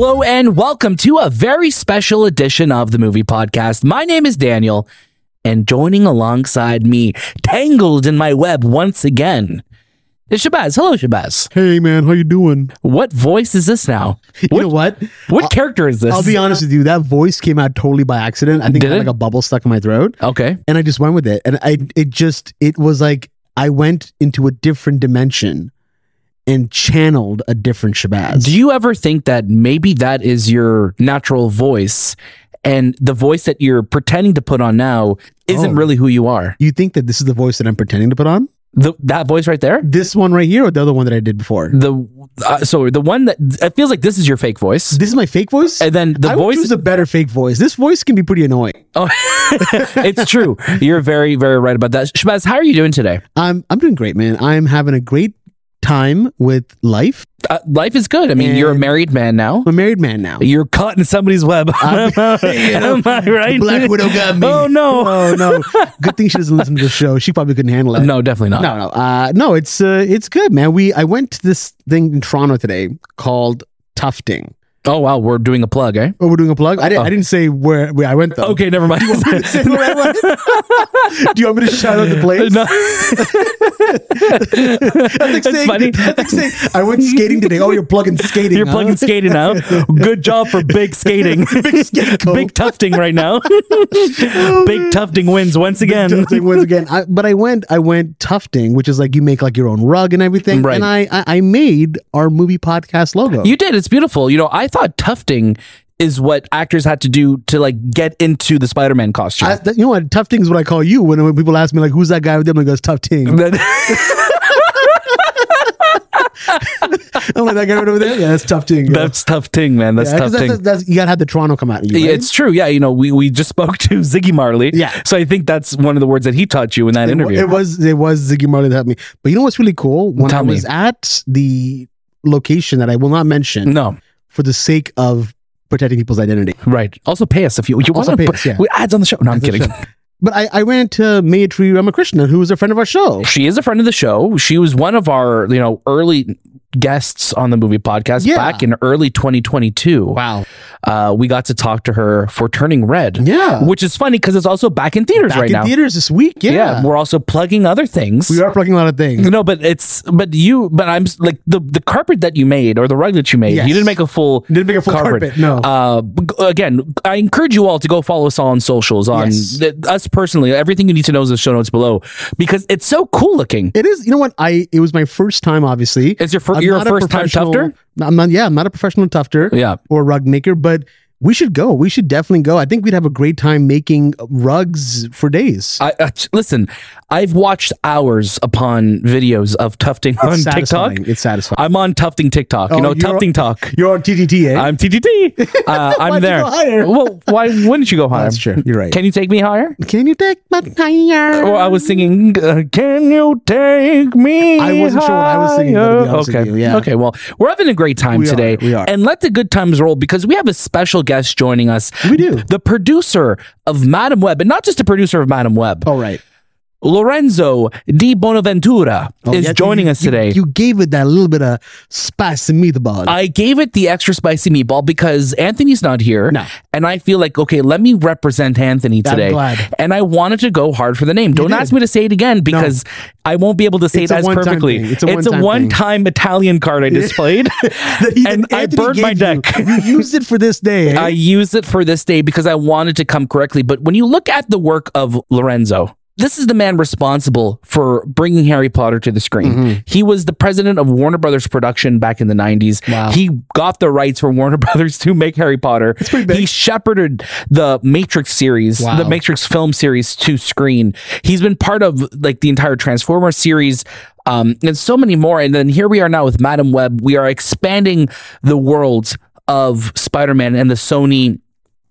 Hello and welcome to a very special edition of the movie podcast. My name is Daniel, and joining alongside me, tangled in my web once again, is Shahbaz. Hello, Shahbaz. Hey man, how you doing? What voice is this now? You What, know what? what I'll- character is this? I'll be honest with you. That voice came out totally by accident. I think Did I had it? like a bubble stuck in my throat, Okay. and I just went with it. And I, it just, it was like I went into a different dimension and channeled a different Shahbaz. Do you ever think that maybe that is your natural voice, and the voice that you're pretending to put on now isn't Oh. really who you are? you think that this is the voice that I'm pretending to put on? The, that voice right there. This one right here, or the other one that I did before? The uh, so the one that it feels like this is your fake voice, This is my fake voice. and then the I voice choose a better fake voice. This voice can be pretty annoying. Oh, it's true. You're very, very right about that. Shahbaz, how are you doing today? I'm, I'm doing great, man. I'm having a great time with life. Uh, life is good. I mean, you're a married man now. I'm a married man now. You're caught in somebody's web. I'm- you know, Am I right? Black Widow got me. Oh no. Oh no! Good thing she doesn't listen to the show. She probably couldn't handle it. No, definitely not. no, no, uh, no. It's uh, it's good, man. We I went to this thing in Toronto today called Tufting. Oh wow, we're doing a plug, eh? Oh, we're doing a plug. I didn't. Oh. I didn't say where, where I went though. Okay, never mind. Do you want me to shout out the place? No. That's like That's saying, funny. That's like saying I went skating today. Oh, you're plugging skating. You're huh? plugging skating now. Good job for big skating. Big skate co. big tufting right now. big tufting wins once again. Tufting once again. I, but I went, I went tufting, which is like you make like your own rug and everything. Right. And I, I, I made our movie podcast logo. You did. It's beautiful. You know, I thought tufting is what actors had to do to like get into the Spider-Man costume. I, you know what? Tufting is what I call you when, when people ask me like, "Who's that guy with them?" I goes Tufting. I'm like that guy right over there. Yeah, that's Tufting. Yeah. That's tufting, man. That's Yeah, 'cause tufting. that's, that's, you gotta have the Toronto come out. You, Yeah, right? It's true. Yeah, you know, we, we just spoke to Ziggy Marley. Yeah. So I think that's one of the words that he taught you in that It, interview. it was it was Ziggy Marley that helped me. But you know what's really cool? When Tell I me. was at the location that I will not mention no, for the sake of protecting people's identity. right. Also pay us if you, you want to us, yeah. put ads on the show. No, I'm Ads the kidding. But I, I ran into Maitreyi Ramakrishnan, who was a friend of our show. She is a friend of the show. She was one of our, you know, early guests on the movie podcast Yeah. back in early 2022. Wow. Uh, we got to talk to her for Turning Red. Yeah. Which is funny because it's also back in theaters Back right in now. theaters this week. Yeah. we're also plugging other things. we are plugging a lot of things. No, but it's but you but I'm like the the carpet that you made or the rug that you made. Yes. You didn't make a full Didn't make a full carpet, no. Uh, again, I encourage you all to go follow us all on socials on Yes. th- us personally. Everything you need to know is in the show notes below because it's so cool looking. It is. You know what? I it was my first time. Obviously, It's your fir- I'm you're a not first-time tufter? I'm not. Yeah, I'm not a professional tufter. Yeah. or rug maker, but we should go. We should definitely go. I think we'd have a great time making rugs for days. I, uh, listen, I've watched hours upon videos of tufting on It's TikTok. It's satisfying. I'm on tufting TikTok. you Oh, know, you're- tufting talk. You're on TTT, eh? I'm TTT. Uh, I'm you there. higher? Well, why wouldn't you go higher? That's true. You're right. Can you take me higher? Can you take my higher? Well, I was singing, uh, "Can you take me?" I wasn't sure what I was singing, to be higher?" with Okay, you, yeah. okay. Well, we're having a great time We are, today, we are. and let the good times roll because we have a special guest joining us. We do. The producer of Madame Web, and not just a producer of Madame Web. Oh, right. Lorenzo Di Bonaventura Oh, is yeah, joining you- us today. You, gave it that little bit of spicy meatball. I gave it the extra spicy meatball because Anthony's not here. No. And I feel like, okay, let me represent Anthony I'm today. glad. And I wanted to go hard for the name. Don't did. ask me to say it again because I won't be able to say It's it as perfectly. thing. It's a one-time thing. one-time Italian card I displayed. And I burned my you. deck. You used it for this day. eh? I used it for this day because I wanted to come correctly. But when you look at the work of Lorenzo, this is the man responsible for bringing Harry Potter to the screen. Mm-hmm. He was the president of Warner Brothers Production back in the 90s. Wow. He got the rights for Warner Brothers to make Harry Potter. He shepherded the Matrix series, Wow. the Matrix film series to screen. He's been part of like the entire Transformer series. Um, and so many more. And then here we are now with Madame Web. We are expanding the world of Spider-Man and the Sony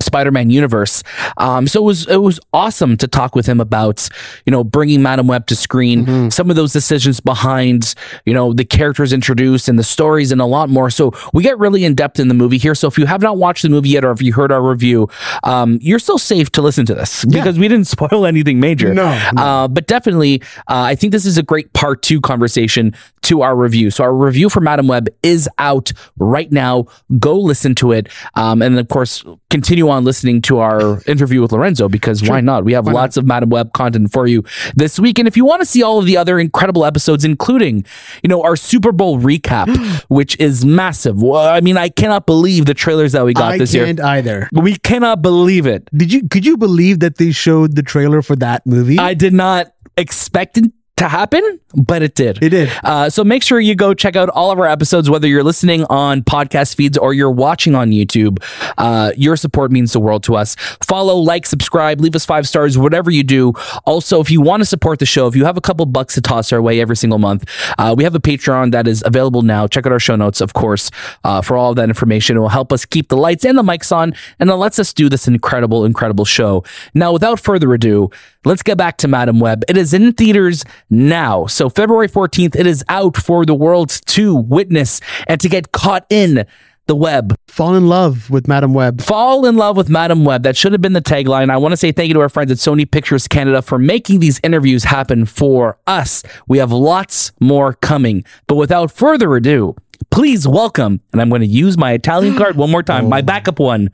Spider-Man universe. Um, so it was it was awesome to talk with him about you know bringing Madame Web to screen, Mm-hmm. some of those decisions behind you know the characters introduced and the stories and a lot more. So we get really in depth in the movie here. So if you have not watched the movie yet or if you heard our review, um, you're still safe to listen to this because we didn't spoil anything major. No, no. Uh, but definitely, uh, I think this is a great part two conversation to our review. So our review for Madame Web is out right now. Go listen to it, um, and of course, continue on listening to our interview with Lorenzo because why not? We have lots of Madame Web content for you this week, and if you want to see all of the other incredible episodes, including you know our Super Bowl recap, which is massive. Well, I mean, I cannot believe the trailers that we got I this year. can't either. We cannot believe it. Did you? Could you believe that they showed the trailer for that movie? I did not expect it to happen, but it did. It did. Uh, so make sure you go check out all of our episodes, whether you're listening on podcast feeds or you're watching on YouTube. Uh, your support means the world to us. Follow, like, subscribe, leave us five stars, whatever you do. Also, if you want to support the show, if you have a couple bucks to toss our way every single month, uh, we have a Patreon that is available now. Check out our show notes, of course, uh, for all of that information. It will help us keep the lights and the mics on, and it lets us do this incredible, incredible show. Now, without further ado, let's get back to Madame Web. It is in theaters now. So February 14th, it is out for the world to witness and to get caught in the web. Fall in love with Madame Web. Fall in love with Madame Web. That should have been the tagline. I want to say thank you to our friends at Sony Pictures Canada for making these interviews happen for us. We have lots more coming. But without further ado, please welcome, and I'm going to use my Italian card one more time, my oh. backup one.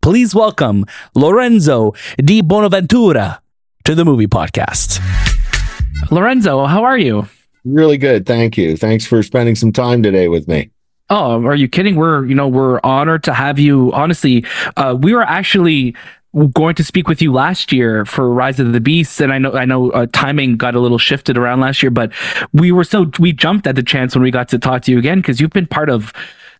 Please welcome Lorenzo Di Bonaventura to the movie podcast. Lorenzo, how are you? Really good. Thank you. Thanks for spending some time today with me. Oh, are you kidding? We're, you know, we're honored to have you. Honestly, uh, we were actually going to speak with you last year for Rise of the Beasts, and I know, I know, uh, timing got a little shifted around last year, but we were so we jumped at the chance when we got to talk to you again because you've been part of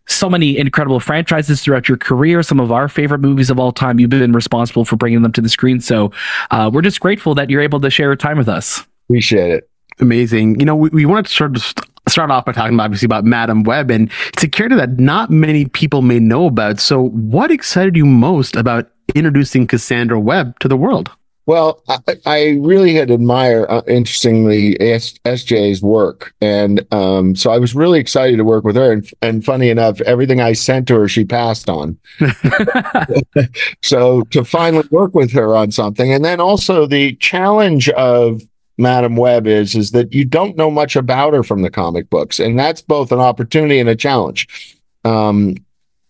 so many incredible franchises throughout your career. Some of our favorite movies of all time. You've been responsible for bringing them to the screen, so uh, we're just grateful that you're able to share your time with us. Appreciate it. amazing. You know, we, we wanted to sort of start off by talking obviously about Madame Web, and it's a character that not many people may know about. So, what excited you most about introducing Cassandra Webb to the world? Well, I, I really had admired, uh, interestingly, S, SJ's work. And um, so I was really excited to work with her. And, and funny enough, everything I sent to her, she passed on. so to finally work with her on something. And then also the challenge of Madame Web is, is that you don't know much about her from the comic books. And that's both an opportunity and a challenge. Um,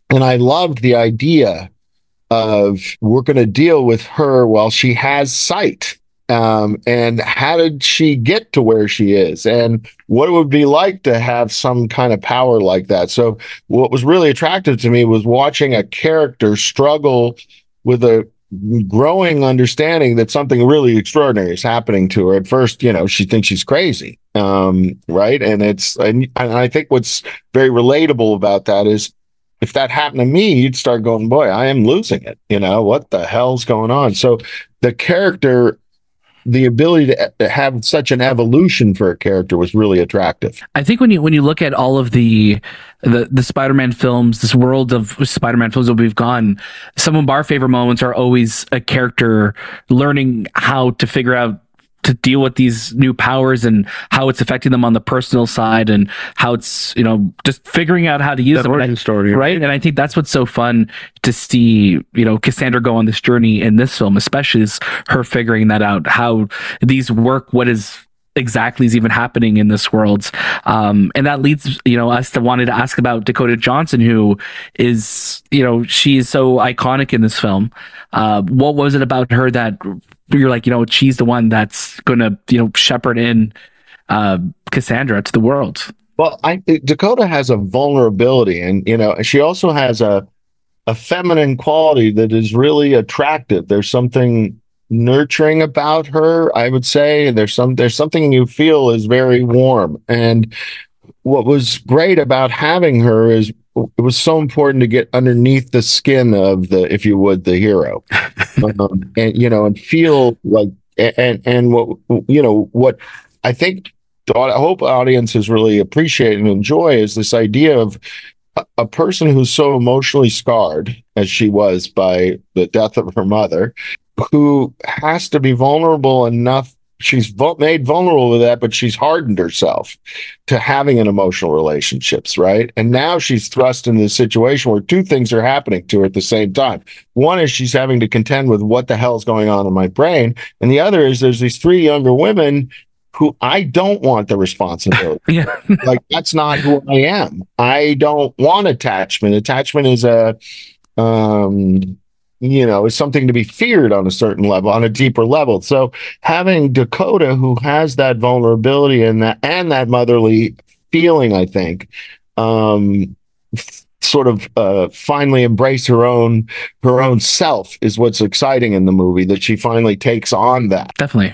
and I loved the idea of we're going to deal with her while she has sight. Um, and how did she get to where she is? And what it would be like to have some kind of power like that. So, what was really attractive to me was watching a character struggle with a growing understanding that something really extraordinary is happening to her. At first, you know, she thinks she's crazy. Um, right. And it's, and, and I think what's very relatable about that is if that happened to me, you'd start going, boy, I am losing it. You know, what the hell's going on? So the character, the ability to, to have such an evolution for a character was really attractive. I think when you when you look at all of the the the Spider-Man films, this world of Spider-Man films that we've gone, some of our favorite moments are always a character learning how to figure out to deal with these new powers and how it's affecting them on the personal side and how it's you know just figuring out how to use That them And I- origin story, right? And i think that's what's so fun to see you know cassandra go on this journey in this film especially is her figuring that out how these work what is exactly is even happening in this world. Um and that leads you know us to wanted to ask about dakota johnson who is you know she is so iconic in this film. Uh what was it about her that you're like you know she's the one that's gonna you know shepherd in uh cassandra to the world? Well, I Dakota has a vulnerability, and you know, she also has a a feminine quality that is really attractive. There's something nurturing about her, I would say. There's some there's something you feel is very warm. And what was great about having her is it was so important to get underneath the skin of the, if you would, the hero, um, and you know, and feel like and and what you know what I think the I hope audiences really appreciate and enjoy is this idea of a person who's so emotionally scarred as she was by the death of her mother, who has to be vulnerable enough. She's made vulnerable with that, but she's hardened herself to having an emotional relationships, right? And now she's thrust into this situation where two things are happening to her at the same time. One is she's having to contend with what the hell's going on in my brain, and the other is there's these three younger women who I don't want the responsibility. yeah like that's not who I am. I don't want attachment. Attachment is a um you know, is something to be feared on a certain level, on a deeper level. So having Dakota who has that vulnerability and that and that motherly feeling, I think, um sort of uh finally embrace her own her own self is what's exciting in the movie that she finally takes on that. definitely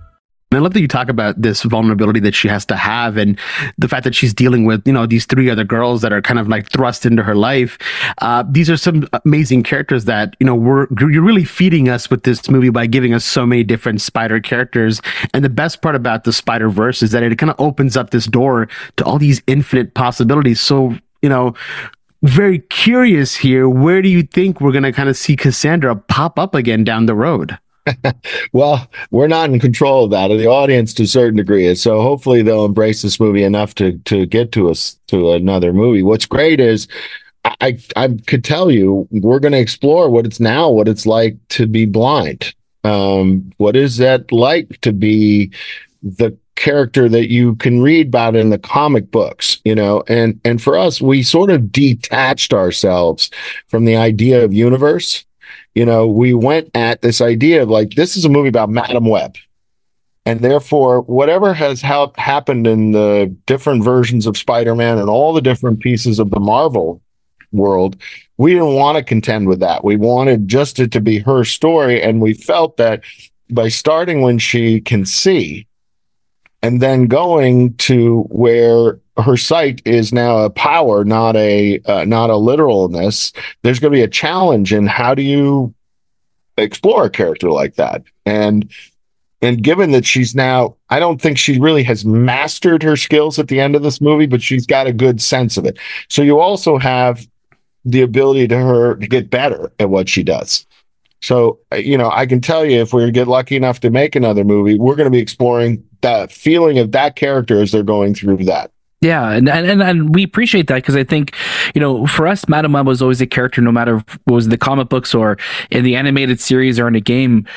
And I love that you talk about this vulnerability that she has to have and the fact that she's dealing with, you know, these three other girls that are kind of like thrust into her life. Uh, these are some amazing characters that, you know, we're, you're really feeding us with this movie by giving us so many different spider characters. And the best part about the Spider Verse is that it kind of opens up this door to all these infinite possibilities. So, you know, very curious here. Where do you think we're going to kind of see Cassandra pop up again down the road? Well, we're not in control of that, or the audience to a certain degree. So hopefully they'll embrace this movie enough to to get to us to another movie. What's great is I I, I could tell you we're going to explore what it's now, what it's like to be blind. Um, what is that like to be the character that you can read about in the comic books, you know? And and for us, we sort of detached ourselves from the idea of universe you know, we went at this idea of like, this is a movie about Madame Web. And therefore, whatever has ha- happened in the different versions of Spider Man and all the different pieces of the Marvel world, we didn't want to contend with that. We wanted just it to be her story. And we felt that by starting when she can see and then going to where her sight is now a power, not a uh, not a literalness. There's going to be a challenge in how do you explore a character like that, and and given that she's now, I don't think she really has mastered her skills at the end of this movie, but she's got a good sense of it. So you also have the ability to her to get better at what she does. So, uh, you know, I can tell you if we get lucky enough to make another movie, we're going to be exploring that feeling of that character as they're going through that. Yeah, and and and we appreciate that because I think, you know, for us, Madame Web was always a character, no matter was the comic books or in the animated series or in a game,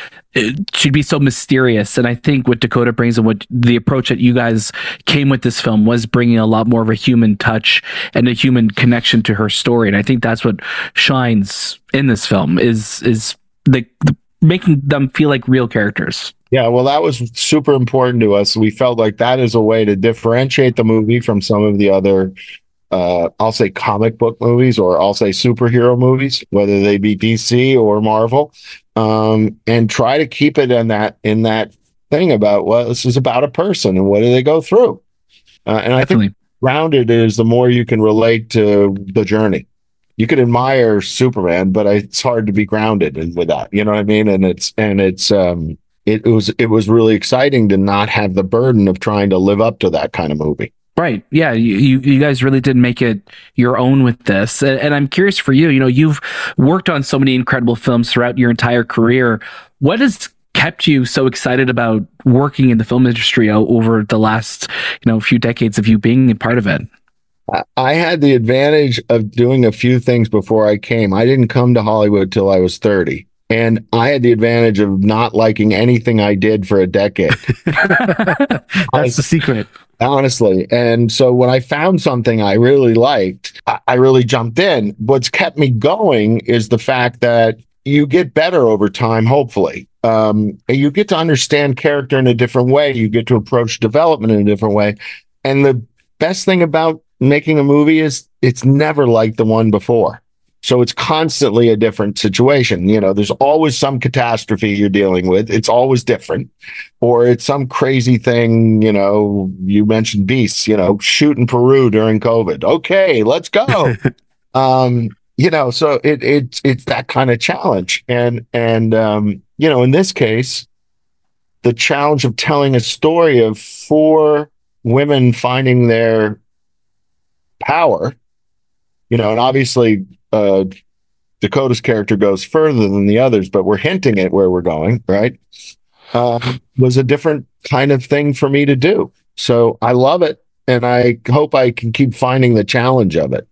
she'd be so mysterious. And I think what Dakota brings and what the approach that you guys came with this film was bringing a lot more of a human touch and a human connection to her story. And I think that's what shines in this film is is the, the making them feel like real characters. Yeah, well, that was super important to us. We felt like that is a way to differentiate the movie from some of the other, uh, I'll say comic book movies or I'll say superhero movies, whether they be DC or Marvel, um, and try to keep it in that in that thing about well, this is about a person and what do they go through. Uh, and I think Definitely. grounded is the more you can relate to the journey. You can admire Superman, but it's hard to be grounded and with that. You know what I mean? And it's and it's um it, was it was really exciting to not have the burden of trying to live up to that kind of movie. Right. Yeah. You, you you guys really did make it your own with this. And, and I'm curious for you, you know, you've worked on so many incredible films throughout your entire career. What has kept you so excited about working in the film industry over the last, you know, few decades of you being a part of it? I- I had the advantage of doing a few things before I came. I didn't come to Hollywood till I was 30. And I had the advantage of not liking anything I did for a decade. That's the secret. honestly. And so when I found something I really liked, I, I really jumped in. What's kept me going is the fact that you get better over time, hopefully. Um, and you get to understand character in a different way. You get to approach development in a different way. And the best thing about making a movie is it's never like the one before. So it's constantly a different situation. You know, there's always some catastrophe you're dealing with. It's always different. Or it's some crazy thing, you know, you mentioned beasts, you know, shooting Peru during COVID. Okay, let's go. um, you know, so it it's it's that kind of challenge. And and um, you know, in this case, the challenge of telling a story of four women finding their power, you know, and obviously uh, Dakota's character goes further than the others, but we're hinting at where we're going, right? Uh, was a different kind of thing for me to do. So I love it, and I hope I can keep finding the challenge of it.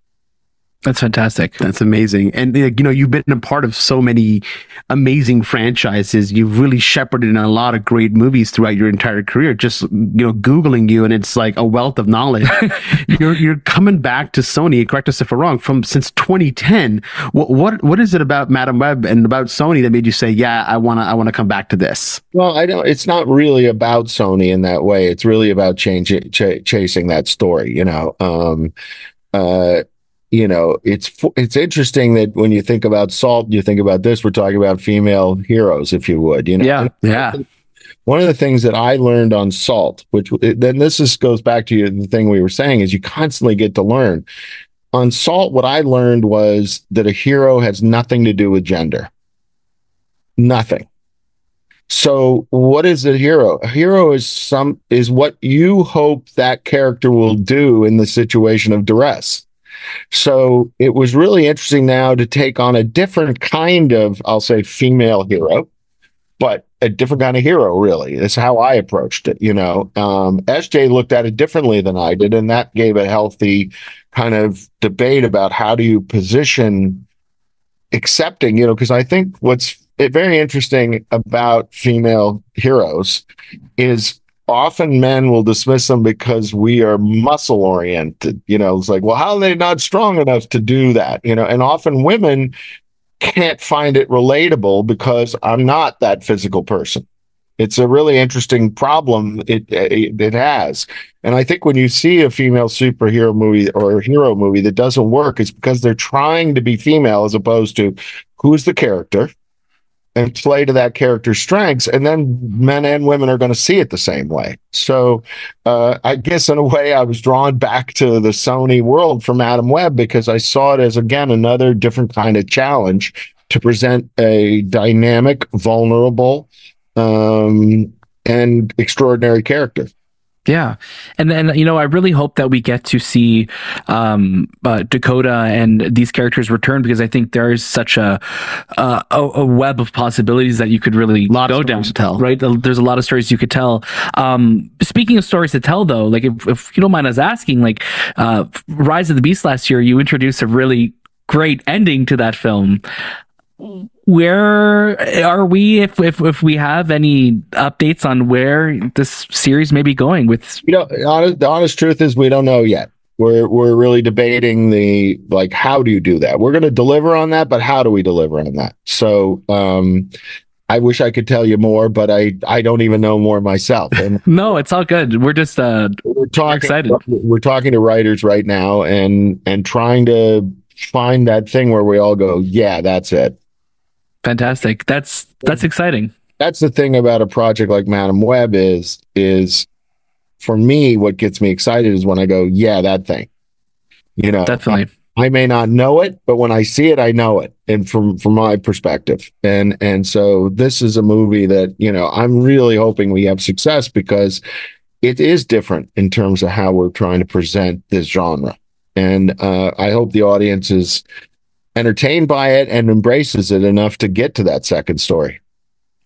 That's fantastic. That's amazing. And you know, you've been a part of so many amazing franchises. You've really shepherded in a lot of great movies throughout your entire career. Just you know, googling you, and it's like a wealth of knowledge. you're you're coming back to Sony. Correct us if we're wrong. From since 2010, what what what is it about Madame Web and about Sony that made you say, "Yeah, I wanna I wanna come back to this"? Well, I don't. It's not really about Sony in that way. It's really about changing ch- chasing that story. You know, um, uh, you know, it's it's interesting that when you think about Salt, you think about this. We're talking about female heroes, if you would. You know, Yeah. Yeah, one of the things that I learned on Salt, which then this is goes back to the thing we were saying, is you constantly get to learn. On Salt, what I learned was that a hero has nothing to do with gender. Nothing. So what is a hero? A hero is some is what you hope that character will do in the situation of duress. So it was really interesting now to take on a different kind of, I'll say, female hero, but a different kind of hero, really. That's how I approached it. You know, um, SJ looked at it differently than I did, and that gave a healthy kind of debate about how do you position accepting, you know, because I think what's very interesting about female heroes is often men will dismiss them because we are muscle oriented. You know, it's like, well, how are they not strong enough to do that? You know, and often women can't find it relatable because I'm not that physical person. It's a really interesting problem it, it it has. And I think when you see a female superhero movie or a hero movie that doesn't work, it's because they're trying to be female as opposed to who's the character and play to that character's strengths. And then men and women are going to see it the same way. So uh, I guess in a way I was drawn back to the Sony world from Madame Web because I saw it as again another different kind of challenge to present a dynamic, vulnerable, um, and extraordinary character. Yeah, and then you know I really hope that we get to see um, uh, Dakota and these characters return because I think there is such a uh, a, a web of possibilities that you could really Lot of go down. to tell. right? There's a lot of stories you could tell. Um, speaking of stories to tell, though, like if, if you don't mind us asking, like uh, Rise of the Beast last year, you introduced a really great ending to that film. Where are we? If if if we have any updates on where this series may be going with You know, honest, the honest truth is we don't know yet. We're we're really debating the like how do you do that? We're going to deliver on that, but how do we deliver on that? So um I wish I could tell you more, but I I don't even know more myself. And No, it's all good. We're just uh we're talking excited. we're talking to writers right now and and trying to find that thing where we all go, yeah, that's it. Fantastic. That's that's exciting. that's the thing about a project like Madame Web is is for me what gets me excited is when I go, yeah, that thing. You know, Definitely. I may not know it, but when I see it, I know it. And from from my perspective. And and so this is a movie that, you know, I'm really hoping we have success because it is different in terms of how we're trying to present this genre. And uh, I hope the audience is entertained by it and embraces it enough to get to that second story.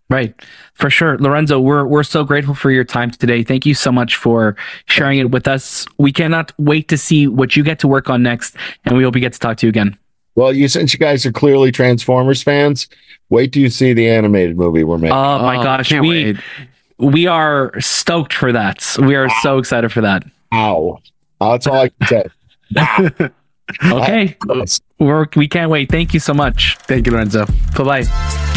Right. For sure. Lorenzo, we're we're so grateful for your time today. Thank you so much for sharing it with us. We cannot wait to see what you get to work on next and we hope we get to talk to you again. Well, you since you guys are clearly Transformers fans, wait till you see the animated movie we're making. Oh my Oh, gosh. can't We wait. we are stoked for that. We are so excited for that. Ow. That's all I can say. Okay. We're, we can't wait. Thank you so much. Thank you, Lorenzo. Bye bye.